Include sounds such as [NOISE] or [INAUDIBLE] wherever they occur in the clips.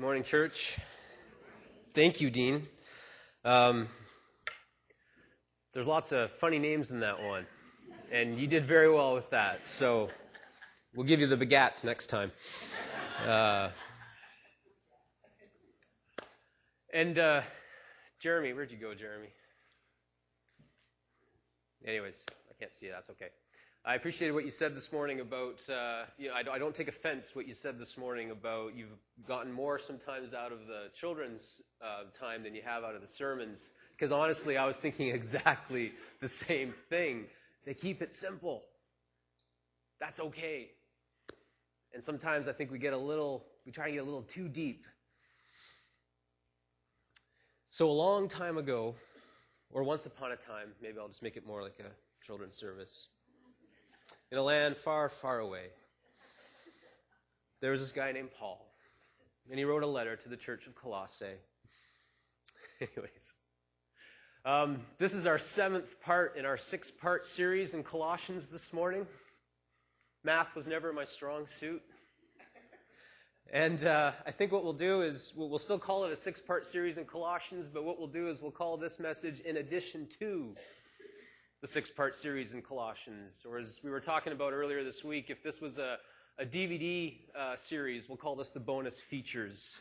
Morning, church. Thank you, Dean. Um, there's lots of funny names in that one, and you did very well with that. So we'll give you the begats next time. Uh, and uh, Jeremy, where'd you go, Jeremy? Anyways, I can't see you. That's okay. I appreciated what you said this morning about, uh, you know, I, I, don't take offense what you said this morning about you've gotten more sometimes out of the children's uh, time than you have out of the sermons. Because honestly, I was thinking [LAUGHS] exactly the same thing. They keep it simple. That's okay. And sometimes I think we get a little, we try to get a little too deep. So a long time ago, or once upon a time, maybe I'll just make it more like a children's service in a land far, far away, there was this guy named Paul, and he wrote a letter to the church of Colossae. [LAUGHS] Anyways, um, this is our seventh part in our six part series in Colossians this morning. Math was never my strong suit. And uh, I think what we'll do is we'll, we'll still call it a six part series in Colossians, but what we'll do is we'll call this message in addition to the six part series in Colossians. Or as we were talking about earlier this week, if this was a, a DVD uh, series, we'll call this the bonus features.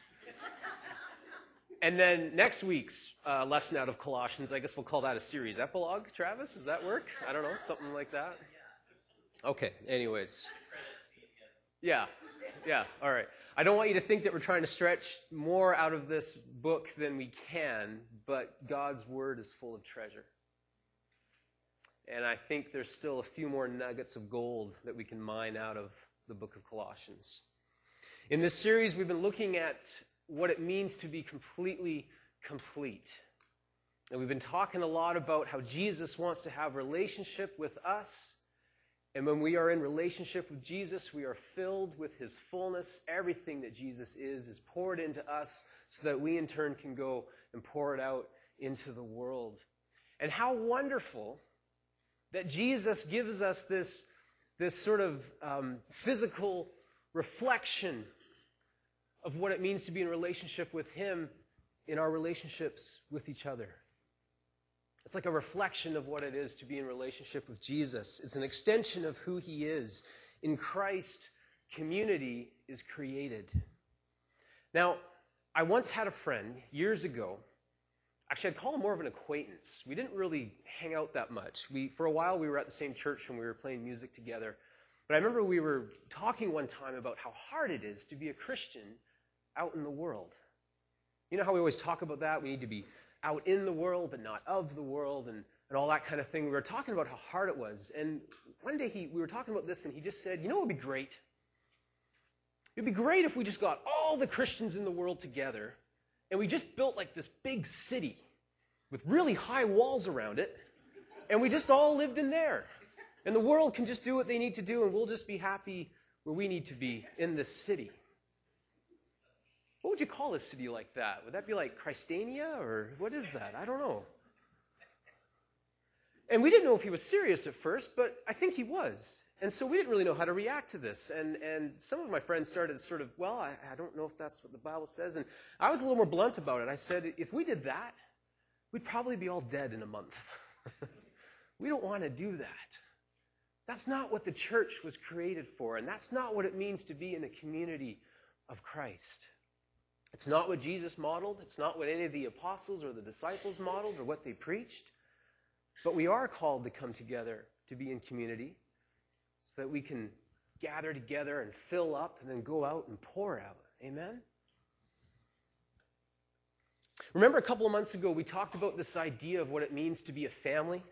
and then next week's uh, lesson out of Colossians, I guess we'll call that a series. Epilogue, Travis? Does that work? I don't know, something like that. Okay, anyways. Yeah, yeah, all right. I don't want you to think that we're trying to stretch more out of this book than we can, but God's Word is full of treasure. And I think there's still a few more nuggets of gold that we can mine out of the book of Colossians. In this series, we've been looking at what it means to be completely complete. And we've been talking a lot about how Jesus wants to have relationship with us. And when we are in relationship with Jesus, we are filled with his fullness. Everything that Jesus is is poured into us so that we in turn can go and pour it out into the world. And how wonderful that Jesus gives us this, this sort of um, physical reflection of what it means to be in relationship with Him in our relationships with each other. It's like a reflection of what it is to be in relationship with Jesus. It's an extension of who He is. In Christ, community is created. Now, I once had a friend years ago actually, I'd call him more of an acquaintance. We didn't really hang out that much. We, for a while, we were at the same church and we were playing music together. But I remember we were talking one time about how hard it is to be a Christian out in the world. You know how we always talk about that? We need to be out in the world, but not of the world, and, and all that kind of thing. We were talking about how hard it was. And one day he, we were talking about this, and he just said, You know what would be great? It'd be great if we just got all the Christians in the world together and we just built like this big city with really high walls around it, and we just all lived in there. And the world can just do what they need to do, and we'll just be happy where we need to be in this city. What would you call a city like that? Would that be like Christania, or what is that? I don't know. And we didn't know if he was serious at first, but I think he was. And so we didn't really know how to react to this. And, and some of my friends started sort of, well, I, I don't know if that's what the Bible says. And I was a little more blunt about it. I said, if we did that, we'd probably be all dead in a month. [LAUGHS] we don't want to do that. That's not what the church was created for. And that's not what it means to be in a community of Christ. It's not what Jesus modeled. It's not what any of the apostles or the disciples modeled or what they preached. But we are called to come together to be in community so that we can gather together and fill up and then go out and pour out. Amen? Remember a couple of months ago, we talked about this idea of what it means to be a family?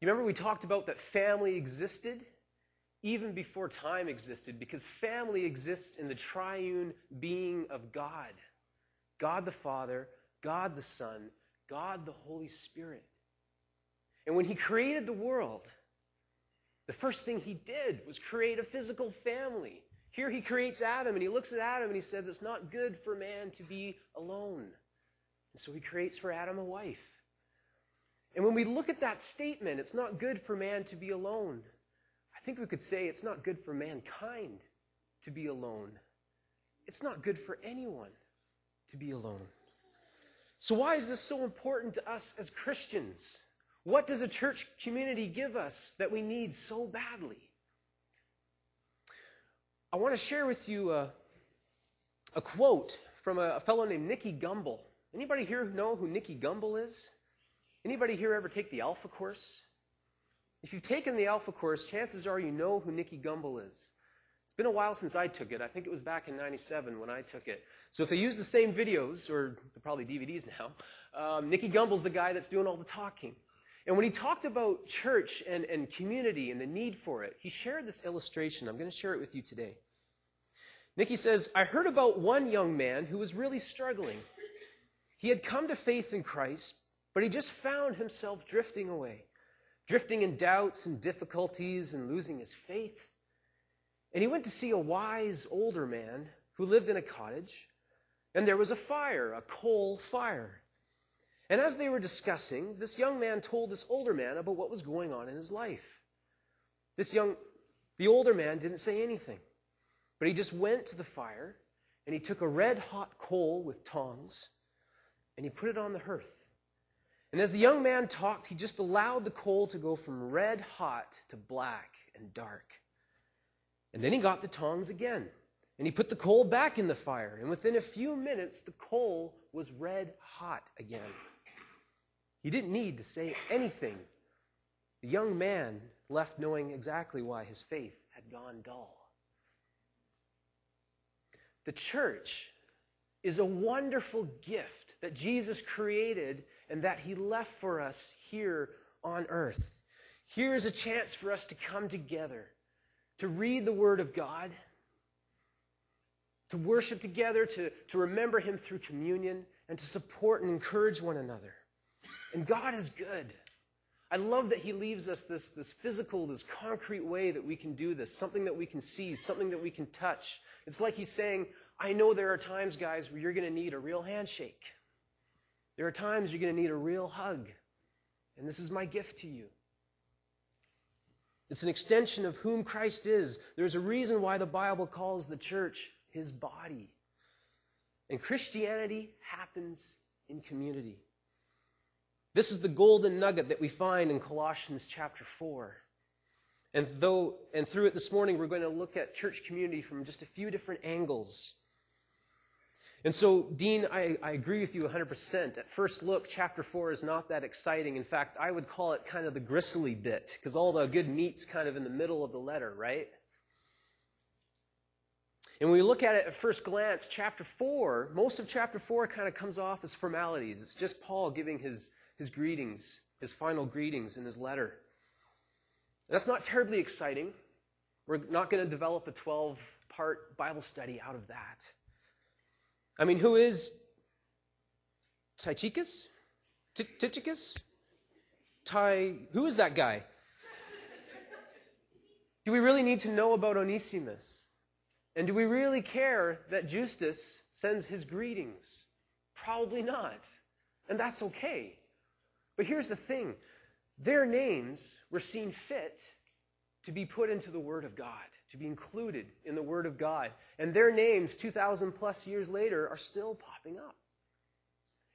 You remember we talked about that family existed even before time existed because family exists in the triune being of God God the Father, God the Son, God the Holy Spirit. And when He created the world, the first thing he did was create a physical family. Here he creates Adam, and he looks at Adam and he says, It's not good for man to be alone. And so he creates for Adam a wife. And when we look at that statement, it's not good for man to be alone, I think we could say it's not good for mankind to be alone. it's not good for anyone to be alone. So, why is this so important to us as Christians? What does a church community give us that we need so badly? I want to share with you a, a quote from a, a fellow named Nicky Gumbel. Anybody here know who Nicky Gumbel is? Anybody here ever take the Alpha course? If you've taken the Alpha course, chances are you know who Nicky Gumbel is. It's been a while since I took it. I think it was back in 97 when I took it. So if they use the same videos, or probably DVDs now, um, Nicky Gumbel's the guy that's doing all the talking. And when he talked about church and, and community and the need for it, he shared this illustration. I'm going to share it with you today. Nicky says, I heard about one young man who was really struggling. He had come to faith in Christ, but he just found himself drifting away, drifting in doubts and difficulties and losing his faith. And he went to see a wise older man who lived in a cottage, and there was a fire, a coal fire. And as they were discussing, this young man told this older man about what was going on in his life. This young, the older man didn't say anything. But he just went to the fire and he took a red hot coal with tongs and he put it on the hearth. And as the young man talked, he just allowed the coal to go from red hot to black and dark. And then he got the tongs again and he put the coal back in the fire. And within a few minutes, the coal was red hot again. He didn't need to say anything. The young man left knowing exactly why his faith had gone dull. The church is a wonderful gift that Jesus created and that he left for us here on earth. Here's a chance for us to come together, to read the Word of God, to worship together, to, to remember Him through communion, and to support and encourage one another. And God is good. I love that He leaves us this, this physical, this concrete way that we can do this, something that we can see, something that we can touch, it's like he's saying, I know there are times, guys, where you're going to need a real handshake. There are times you're going to need a real hug. And this is my gift to you. It's an extension of whom Christ is. There's a reason why the Bible calls the church his body. And Christianity happens in community. This is the golden nugget that we find in Colossians chapter 4. And though and through it this morning we're going to look at church community from just a few different angles. And so, Dean, I, I agree with you 100%. At first look, chapter 4 is not that exciting. In fact, I would call it kind of the gristly bit, because all the good meat's kind of in the middle of the letter, right? And when we look at it at first glance, chapter 4, most of chapter 4 kind of comes off as formalities. It's just Paul giving his, his greetings, his final greetings in his letter. That's not terribly exciting. We're not going to develop a 12 part Bible study out of that. I mean, who is Tychicus? Tychicus? Ty, who is that guy? Do we really need to know about Onesimus? And do we really care that Justus sends his greetings? Probably not. And that's okay. But here's the thing their names were seen fit to be put into the Word of God, to be included in the Word of God. And their names, 2,000 plus years later, are still popping up.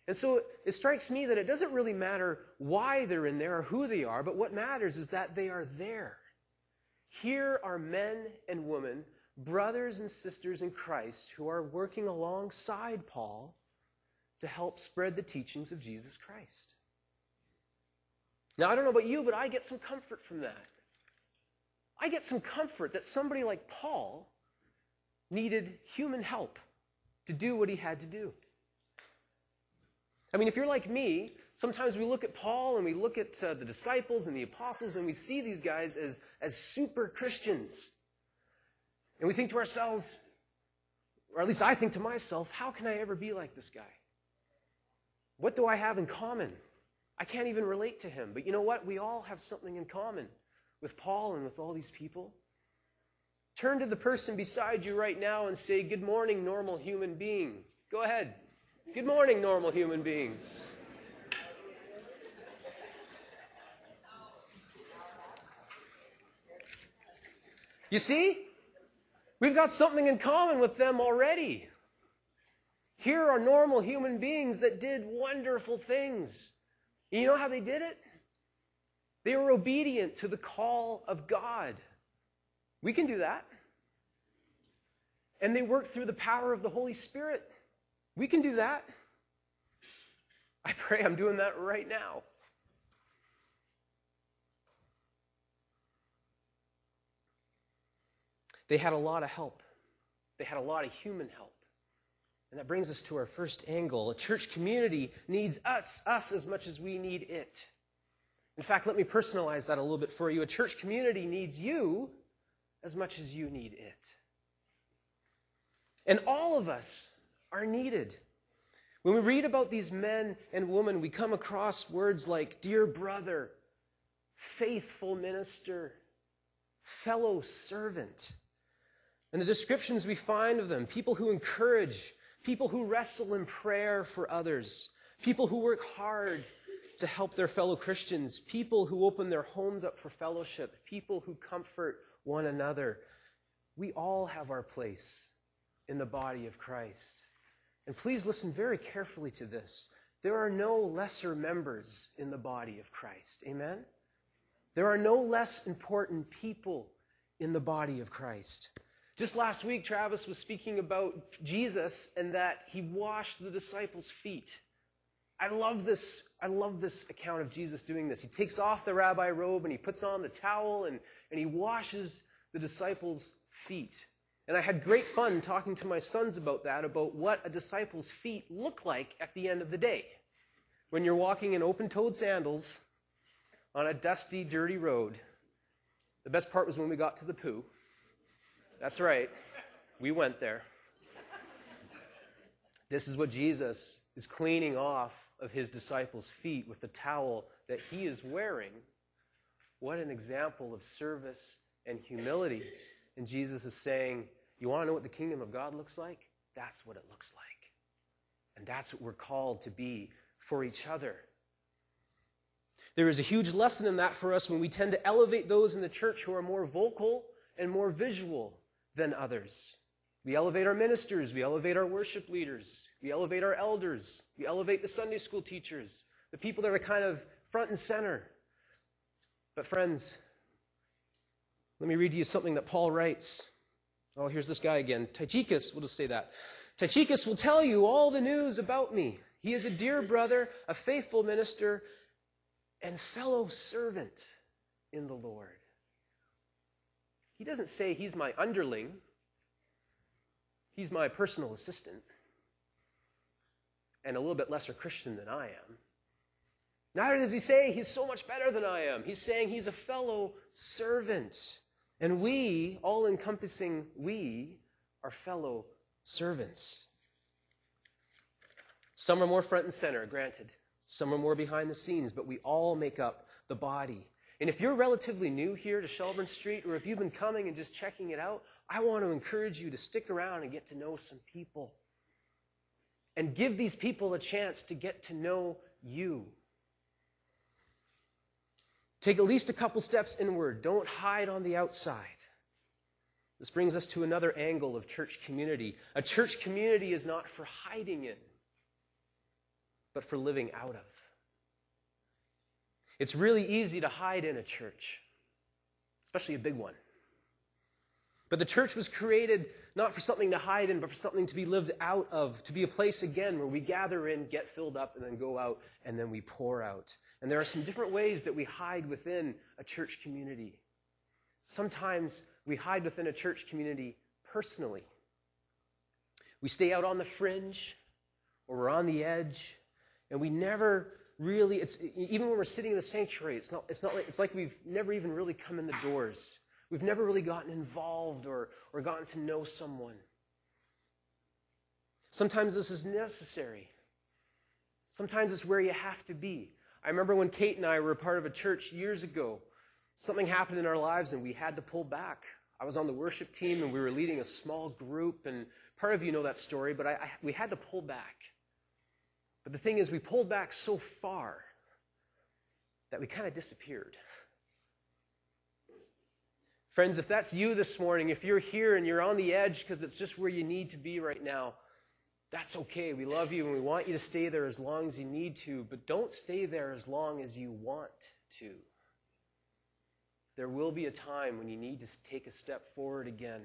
And so it strikes me that it doesn't really matter why they're in there or who they are, but what matters is that they are there. Here are men and women, brothers and sisters in Christ, who are working alongside Paul to help spread the teachings of Jesus Christ. Now, I don't know about you, but I get some comfort from that. I get some comfort that somebody like Paul needed human help to do what he had to do. I mean, if you're like me, sometimes we look at Paul and we look at uh, the disciples and the apostles and we see these guys as, as super Christians. And we think to ourselves, or at least I think to myself, how can I ever be like this guy? What do I have in common? I can't even relate to him. But you know what? We all have something in common with Paul and with all these people. Turn to the person beside you right now and say, Good morning, normal human being. Go ahead. Good morning, normal human beings. You see? We've got something in common with them already. Here are normal human beings that did wonderful things. And you know how they did it? They were obedient to the call of God. We can do that. And they worked through the power of the Holy Spirit. We can do that. I pray I'm doing that right now. They had a lot of help. They had a lot of human help. And that brings us to our first angle. A church community needs us, us as much as we need it. In fact, let me personalize that a little bit for you. A church community needs you as much as you need it. And all of us are needed. When we read about these men and women, we come across words like dear brother, faithful minister, fellow servant. And the descriptions we find of them people who encourage, people who wrestle in prayer for others, people who work hard to help their fellow Christians, people who open their homes up for fellowship, people who comfort one another. We all have our place in the body of Christ. And please listen very carefully to this. There are no lesser members in the body of Christ. Amen? There are no less important people in the body of Christ. Just last week, Travis was speaking about Jesus and that he washed the disciples' feet. I love this. I love this account of Jesus doing this. He takes off the rabbi robe and he puts on the towel and, and he washes the disciples' feet. And I had great fun talking to my sons about that, about what a disciple's feet look like at the end of the day. When you're walking in open toed sandals on a dusty, dirty road. The best part was when we got to the poo. That's right. We went there. This is what Jesus is cleaning off of his disciples' feet with the towel that he is wearing. What an example of service and humility. And Jesus is saying, You want to know what the kingdom of God looks like? That's what it looks like. And that's what we're called to be for each other. There is a huge lesson in that for us when we tend to elevate those in the church who are more vocal and more visual than others. We elevate our ministers, we elevate our worship leaders, we elevate our elders, we elevate the Sunday school teachers, the people that are kind of front and center. But, friends, let me read you something that Paul writes. Oh, here's this guy again. Tychicus, we'll just say that. Tychicus will tell you all the news about me. He is a dear brother, a faithful minister, and fellow servant in the Lord. He doesn't say he's my underling, he's my personal assistant, and a little bit lesser Christian than I am. Neither does he say he's so much better than I am. He's saying he's a fellow servant. And we, all encompassing we, are fellow servants. Some are more front and center, granted. Some are more behind the scenes, but we all make up the body. And if you're relatively new here to Shelbourne Street, or if you've been coming and just checking it out, I want to encourage you to stick around and get to know some people. And give these people a chance to get to know you. Take at least a couple steps inward. Don't hide on the outside. This brings us to another angle of church community. A church community is not for hiding in, but for living out of. It's really easy to hide in a church, especially a big one. But the church was created not for something to hide in, but for something to be lived out of, to be a place again where we gather in, get filled up, and then go out, and then we pour out. And there are some different ways that we hide within a church community. Sometimes we hide within a church community personally. We stay out on the fringe, or we're on the edge, and we never really, it's even when we're sitting in the sanctuary, it's not, it's not like, it's like we've never even really come in the doors. We've never really gotten involved or, or gotten to know someone. Sometimes this is necessary. Sometimes it's where you have to be. I remember when Kate and I were a part of a church years ago, something happened in our lives and we had to pull back. I was on the worship team and we were leading a small group, and part of you know that story, but I, I, we had to pull back. But the thing is, we pulled back so far that we kind of disappeared. Friends, if that's you this morning, if you're here and you're on the edge because it's just where you need to be right now, that's okay. We love you and we want you to stay there as long as you need to, but don't stay there as long as you want to. There will be a time when you need to take a step forward again.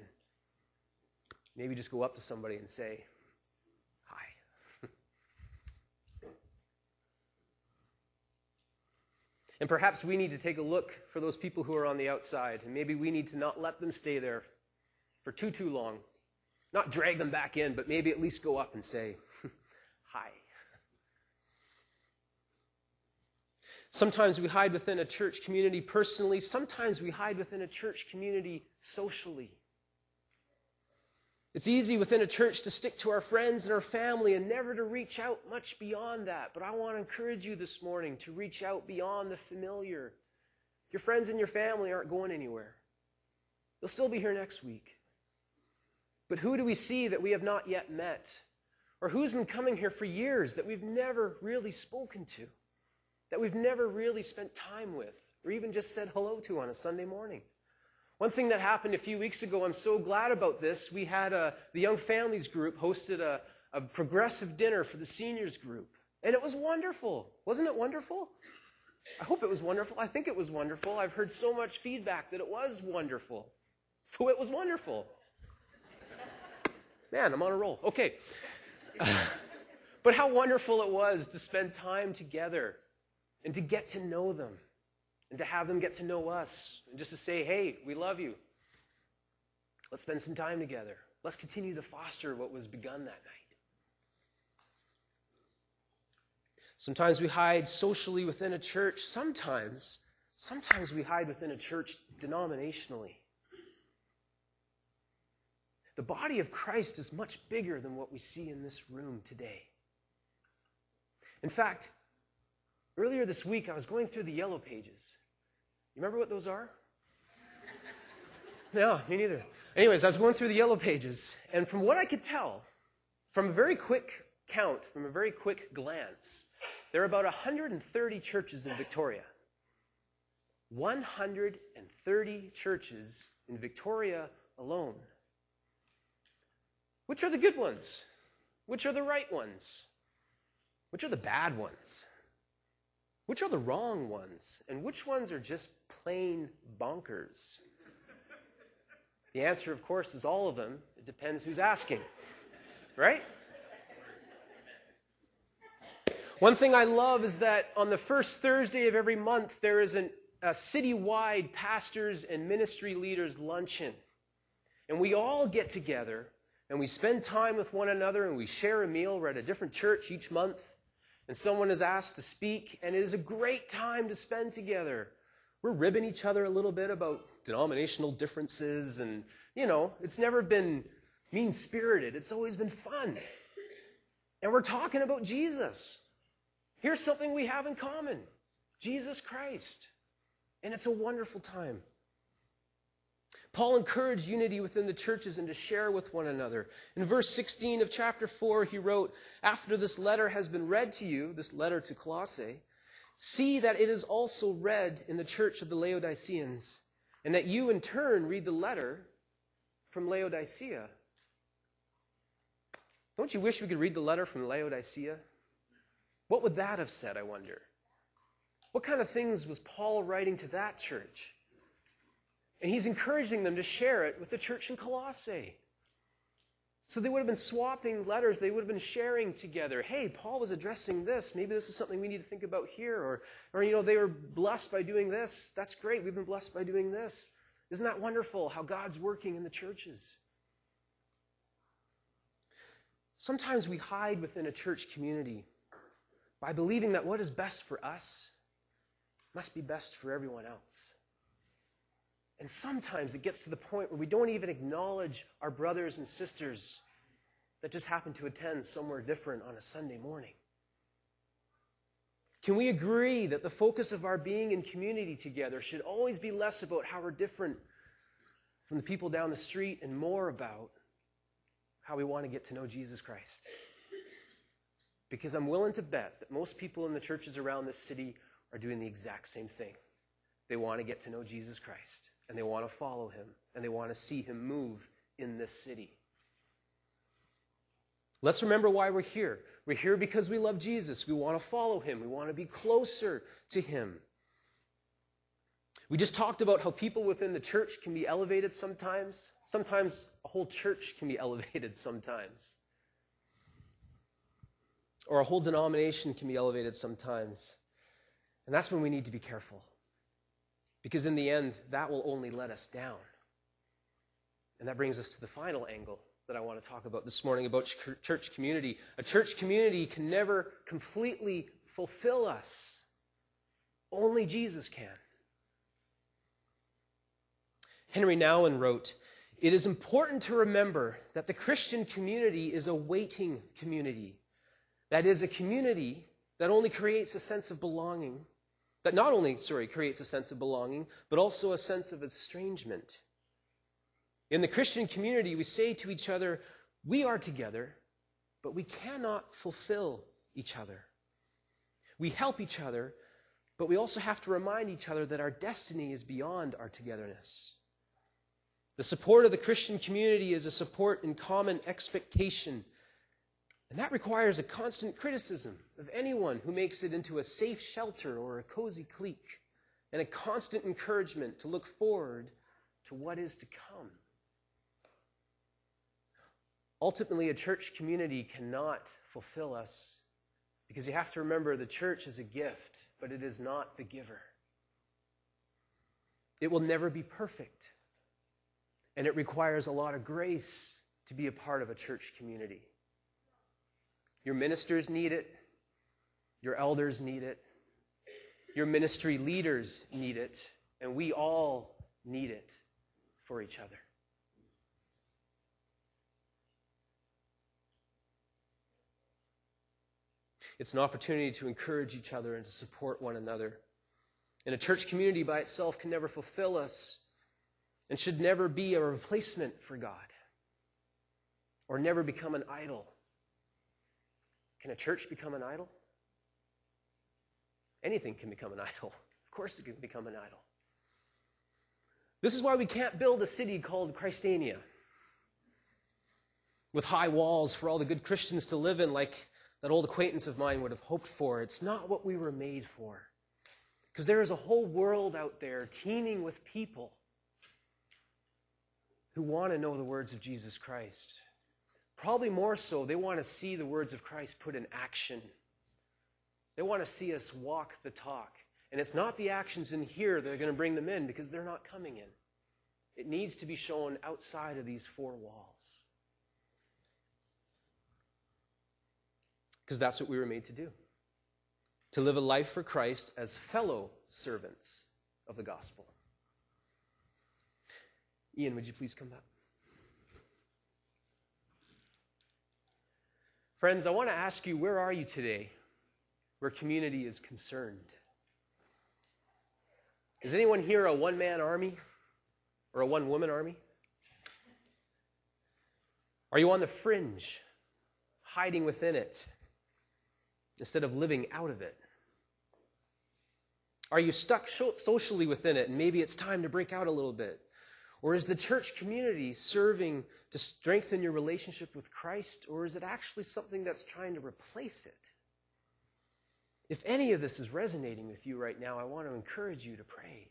Maybe just go up to somebody and say, and perhaps we need to take a look for those people who are on the outside, and maybe we need to not let them stay there for too, too long. Not drag them back in, but maybe at least go up and say, [LAUGHS] Hi. Sometimes we hide within a church community personally. Sometimes we hide within a church community socially. It's easy within a church to stick to our friends and our family and never to reach out much beyond that. But I want to encourage you this morning to reach out beyond the familiar. Your friends and your family aren't going anywhere, they'll still be here next week. But who do we see that we have not yet met? Or who's been coming here for years that we've never really spoken to? That we've never really spent time with? Or even just said hello to on a Sunday morning? One thing that happened a few weeks ago, I'm so glad about this. We had a, the Young Families Group hosted a, a progressive dinner for the seniors group. And it was wonderful. Wasn't it wonderful? I hope it was wonderful. I think it was wonderful. I've heard so much feedback that it was wonderful. So it was wonderful. Man, I'm on a roll. Okay. [LAUGHS] but how wonderful it was to spend time together and to get to know them and to have them get to know us and just to say, hey, we love you. Let's spend some time together. Let's continue to foster what was begun that night. Sometimes we hide socially within a church. Sometimes, sometimes we hide within a church denominationally. The body of Christ is much bigger than what we see in this room today. In fact, earlier this week I was going through the yellow pages. You remember what those are? [LAUGHS] no, me neither. Anyways, I was going through the yellow pages, and from what I could tell, from a very quick count, from a very quick glance, there are about 130 churches in Victoria. 130 churches in Victoria alone. Which are the good ones? Which are the right ones? Which are the bad ones? Which are the wrong ones? And which ones are just plain bonkers? The answer, of course, is all of them. It depends who's asking. Right? One thing I love is that on the first Thursday of every month, there is an, a citywide pastors and ministry leaders luncheon. And we all get together and we spend time with one another and we share a meal. We're at a different church each month and someone is asked to speak, and it is a great time to spend together. We're ribbing each other a little bit about denominational differences, and, you know, it's never been mean spirited, it's always been fun. And we're talking about Jesus. Here's something we have in common Jesus Christ. And it's a wonderful time. Paul encouraged unity within the churches and to share with one another. In verse 16 of chapter 4, he wrote, After this letter has been read to you, this letter to Colossae, see that it is also read in the church of the Laodiceans, and that you in turn read the letter from Laodicea. Don't you wish we could read the letter from Laodicea? What would that have said, I wonder? What kind of things was Paul writing to that church? And he's encouraging them to share it with the church in Colossae. So they would have been swapping letters. They would have been sharing together. Hey, Paul was addressing this. Maybe this is something we need to think about here. Or, or you know, they were blessed by doing this. That's great. We've been blessed by doing this. Isn't that wonderful how God's working in the churches? Sometimes we hide within a church community by believing that what is best for us must be best for everyone else. And sometimes it gets to the point where we don't even acknowledge our brothers and sisters that just happen to attend somewhere different on a Sunday morning. Can we agree that the focus of our being in community together should always be less about how we're different from the people down the street and more about how we want to get to know Jesus Christ? Because I'm willing to bet that most people in the churches around this city are doing the exact same thing. They want to get to know Jesus Christ. And they want to follow him and they want to see him move in this city. Let's remember why we're here. We're here because we love Jesus. We want to follow him. We want to be closer to him. We just talked about how people within the church can be elevated sometimes. Sometimes a whole church can be [LAUGHS] elevated sometimes. Or a whole denomination can be elevated sometimes. And that's when we need to be careful. Because in the end, that will only let us down. And that brings us to the final angle that I want to talk about this morning about church community. A church community can never completely fulfill us, only Jesus can. Henry Nouwen wrote, It is important to remember that the Christian community is a waiting community. That is, a community that only creates a sense of belonging, that not only, sorry, creates a sense of belonging, but also a sense of estrangement. In the Christian community, we say to each other, We are together, but we cannot fulfill each other. We help each other, but we also have to remind each other that our destiny is beyond our togetherness. The support of the Christian community is a support in common expectation. And that requires a constant criticism of anyone who makes it into a safe shelter or a cozy clique, and a constant encouragement to look forward to what is to come. Ultimately, a church community cannot fulfill us because you have to remember the church is a gift, but it is not the giver. It will never be perfect. And it requires a lot of grace to be a part of a church community. Your ministers need it, your elders need it, your ministry leaders need it, and we all need it for each other. It's an opportunity to encourage each other and to support one another. And a church community by itself can never fulfill us and should never be a replacement for God or never become an idol. Can a church become an idol? Anything can become an [LAUGHS] idol. Of course, it can become an idol. This is why we can't build a city called Christania with high walls for all the good Christians to live in, like that old acquaintance of mine would have hoped for. It's not what we were made for. Because there is a whole world out there teeming with people who want to know the words of Jesus Christ. Probably more so, they want to see the words of Christ put in action. They want to see us walk the talk. And it's not the actions in here that are going to bring them in because they're not coming in. It needs to be shown outside of these four walls. Because that's what we were made to do to live a life for Christ as fellow servants of the gospel. Ian, would you please come back? Friends, I want to ask you where are you today where community is concerned? Is anyone here a one man army or a one woman army? Are you on the fringe, hiding within it, instead of living out of it? Are you stuck socially within it and maybe it's time to break out a little bit? Or is the church community serving to strengthen your relationship with Christ? Or is it actually something that's trying to replace it? If any of this is resonating with you right now, I want to encourage you to pray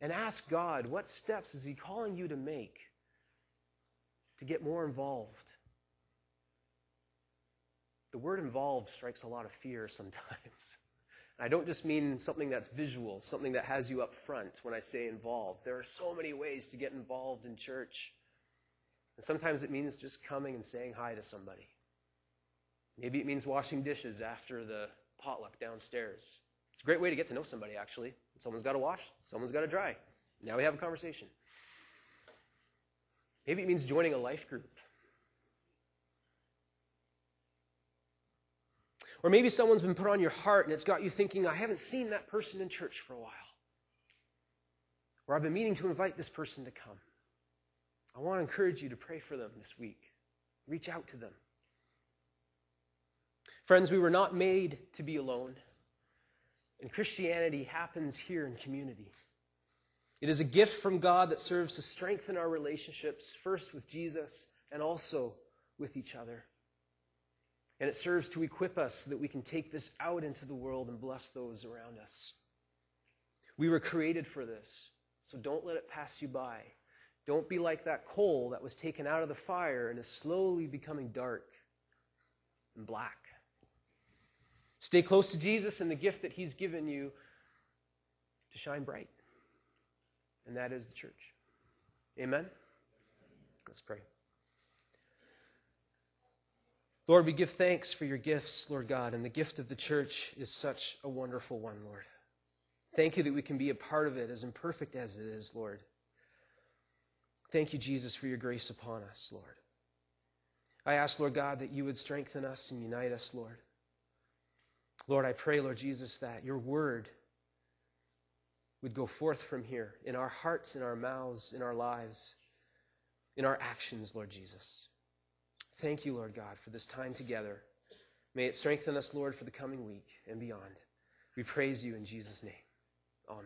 and ask God, what steps is He calling you to make to get more involved? The word involved strikes a lot of fear sometimes. [LAUGHS] I don't just mean something that's visual, something that has you up front when I say involved. There are so many ways to get involved in church. And sometimes it means just coming and saying hi to somebody. Maybe it means washing dishes after the potluck downstairs. It's a great way to get to know somebody, actually. Someone's got to wash, someone's got to dry. Now we have a conversation. Maybe it means joining a life group. Or maybe someone's been put on your heart and it's got you thinking, I haven't seen that person in church for a while. Or I've been meaning to invite this person to come. I want to encourage you to pray for them this week. Reach out to them. Friends, we were not made to be alone. And Christianity happens here in community. It is a gift from God that serves to strengthen our relationships, first with Jesus and also with each other. And it serves to equip us so that we can take this out into the world and bless those around us. We were created for this, so don't let it pass you by. Don't be like that coal that was taken out of the fire and is slowly becoming dark and black. Stay close to Jesus and the gift that He's given you to shine bright. And that is the church. Amen? Let's pray. Lord, we give thanks for your gifts, Lord God, and the gift of the church is such a wonderful one, Lord. Thank you that we can be a part of it, as imperfect as it is, Lord. Thank you, Jesus, for your grace upon us, Lord. I ask, Lord God, that you would strengthen us and unite us, Lord. Lord, I pray, Lord Jesus, that your word would go forth from here in our hearts, in our mouths, in our lives, in our actions, Lord Jesus. Thank you, Lord God, for this time together. May it strengthen us, Lord, for the coming week and beyond. We praise you in Jesus' name. Amen.